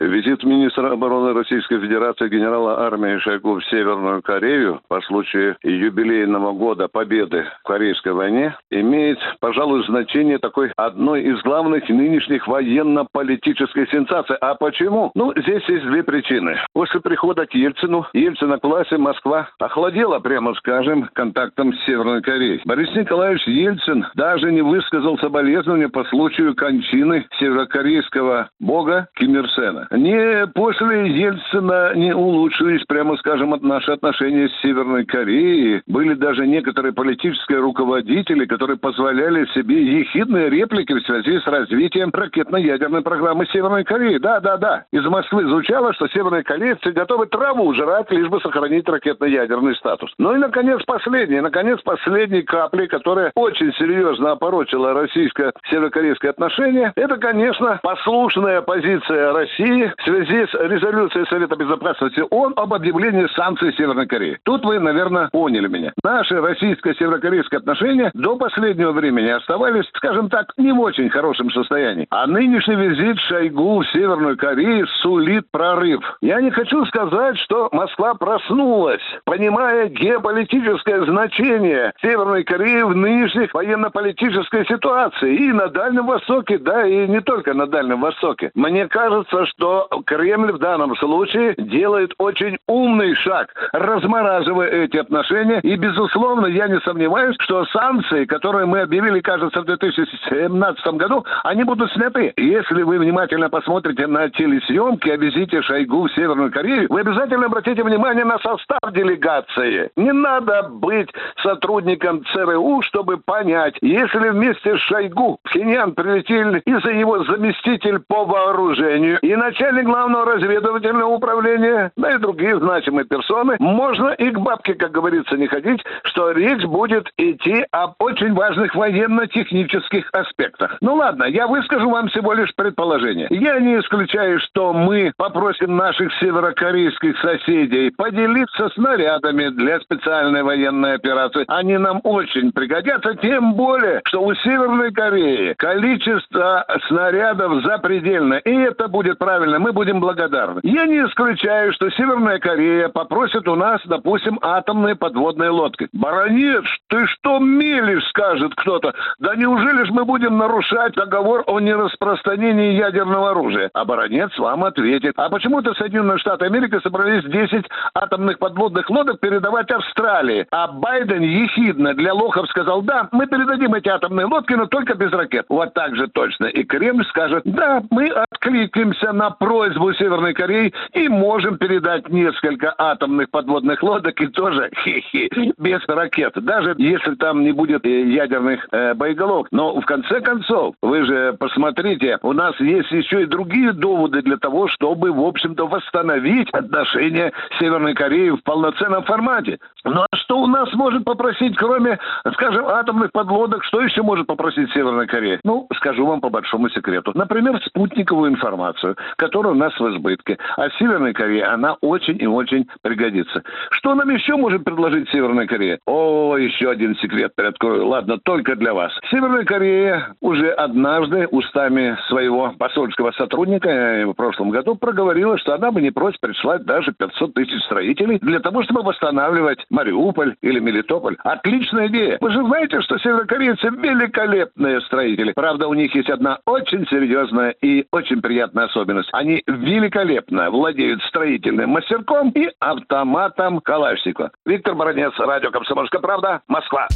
Визит министра обороны Российской Федерации генерала армии Шойгу в Северную Корею по случаю юбилейного года победы в Корейской войне имеет, пожалуй, значение такой одной из главных нынешних военно-политической сенсаций. А почему? Ну, здесь есть две причины. После прихода к Ельцину, Ельцина к власти Москва охладела, прямо скажем, контактам с Северной Кореей. Борис Николаевич Ельцин даже не высказал соболезнования по случаю кончины северокорейского бога Ким Ир Сена не после Ельцина не улучшились, прямо скажем, наши отношения с Северной Кореей. Были даже некоторые политические руководители, которые позволяли себе ехидные реплики в связи с развитием ракетно-ядерной программы Северной Кореи. Да, да, да. Из Москвы звучало, что северные корейцы готовы траву жрать, лишь бы сохранить ракетно-ядерный статус. Ну и, наконец, последний, наконец, последней капли, которая очень серьезно опорочила российско-северокорейские отношения, это, конечно, послушная позиция России в связи с резолюцией Совета Безопасности ООН об объявлении санкций Северной Кореи. Тут вы, наверное, поняли меня. Наши российско-северокорейские отношения до последнего времени оставались, скажем так, не в очень хорошем состоянии. А нынешний визит Шойгу в Северную Корею сулит прорыв. Я не хочу сказать, что Москва проснулась, понимая геополитическое значение Северной Кореи в нынешней военно-политической ситуации и на Дальнем Востоке, да, и не только на Дальнем Востоке. Мне кажется, что Кремль в данном случае делает очень умный шаг, размораживая эти отношения. И, безусловно, я не сомневаюсь, что санкции, которые мы объявили, кажется, в 2017 году, они будут сняты. Если вы внимательно посмотрите на телесъемки о визите Шойгу в Северную Корею, вы обязательно обратите внимание на состав делегации. Не надо быть сотрудником ЦРУ, чтобы понять, если вместе с Шойгу в Пхеньян прилетели и за его заместитель по вооружению, и на начальник главного разведывательного управления, да и другие значимые персоны, можно и к бабке, как говорится, не ходить, что речь будет идти об очень важных военно-технических аспектах. Ну ладно, я выскажу вам всего лишь предположение. Я не исключаю, что мы попросим наших северокорейских соседей поделиться снарядами для специальной военной операции. Они нам очень пригодятся, тем более, что у Северной Кореи количество снарядов запредельно. И это будет правильно правильно, мы будем благодарны. Я не исключаю, что Северная Корея попросит у нас, допустим, атомные подводные лодки. Баронец, ты что мелешь, скажет кто-то. Да неужели ж мы будем нарушать договор о нераспространении ядерного оружия? А баронец вам ответит. А почему-то Соединенные Штаты Америки собрались 10 атомных подводных лодок передавать Австралии. А Байден ехидно для лохов сказал, да, мы передадим эти атомные лодки, но только без ракет. Вот так же точно. И Кремль скажет, да, мы откликнемся на просьбу Северной Кореи и можем передать несколько атомных подводных лодок и тоже хи-хи, без ракет. Даже если там не будет э, ядерных э, боеголовок. Но в конце концов, вы же посмотрите, у нас есть еще и другие доводы для того, чтобы, в общем-то, восстановить отношения Северной Кореи в полноценном формате. Ну а что у нас может попросить, кроме, скажем, атомных подлодок, что еще может попросить Северная Корея? Ну, скажу вам по большому секрету. Например, спутниковую информацию, которая у нас в избытке. А Северной Корее она очень и очень пригодится. Что нам еще может предложить Северная Корея? О, еще один секрет приоткрою. Ладно, только для вас. Северная Корея уже однажды устами своего посольского сотрудника э, в прошлом году проговорила, что она бы не просит прислать даже 500 тысяч строителей для того, чтобы восстанавливать Мариуполь или Мелитополь. Отличная идея. Вы же знаете, что северокорейцы великолепные строители. Правда, у них есть одна очень серьезная и очень приятная особенность. Они великолепно владеют строительным мастерком и автоматом Калашникова. Виктор Баранец, радио «Комсомольская правда», Москва.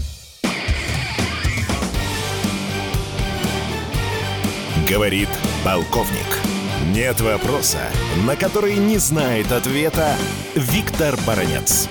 Говорит полковник. Нет вопроса, на который не знает ответа Виктор Баранец.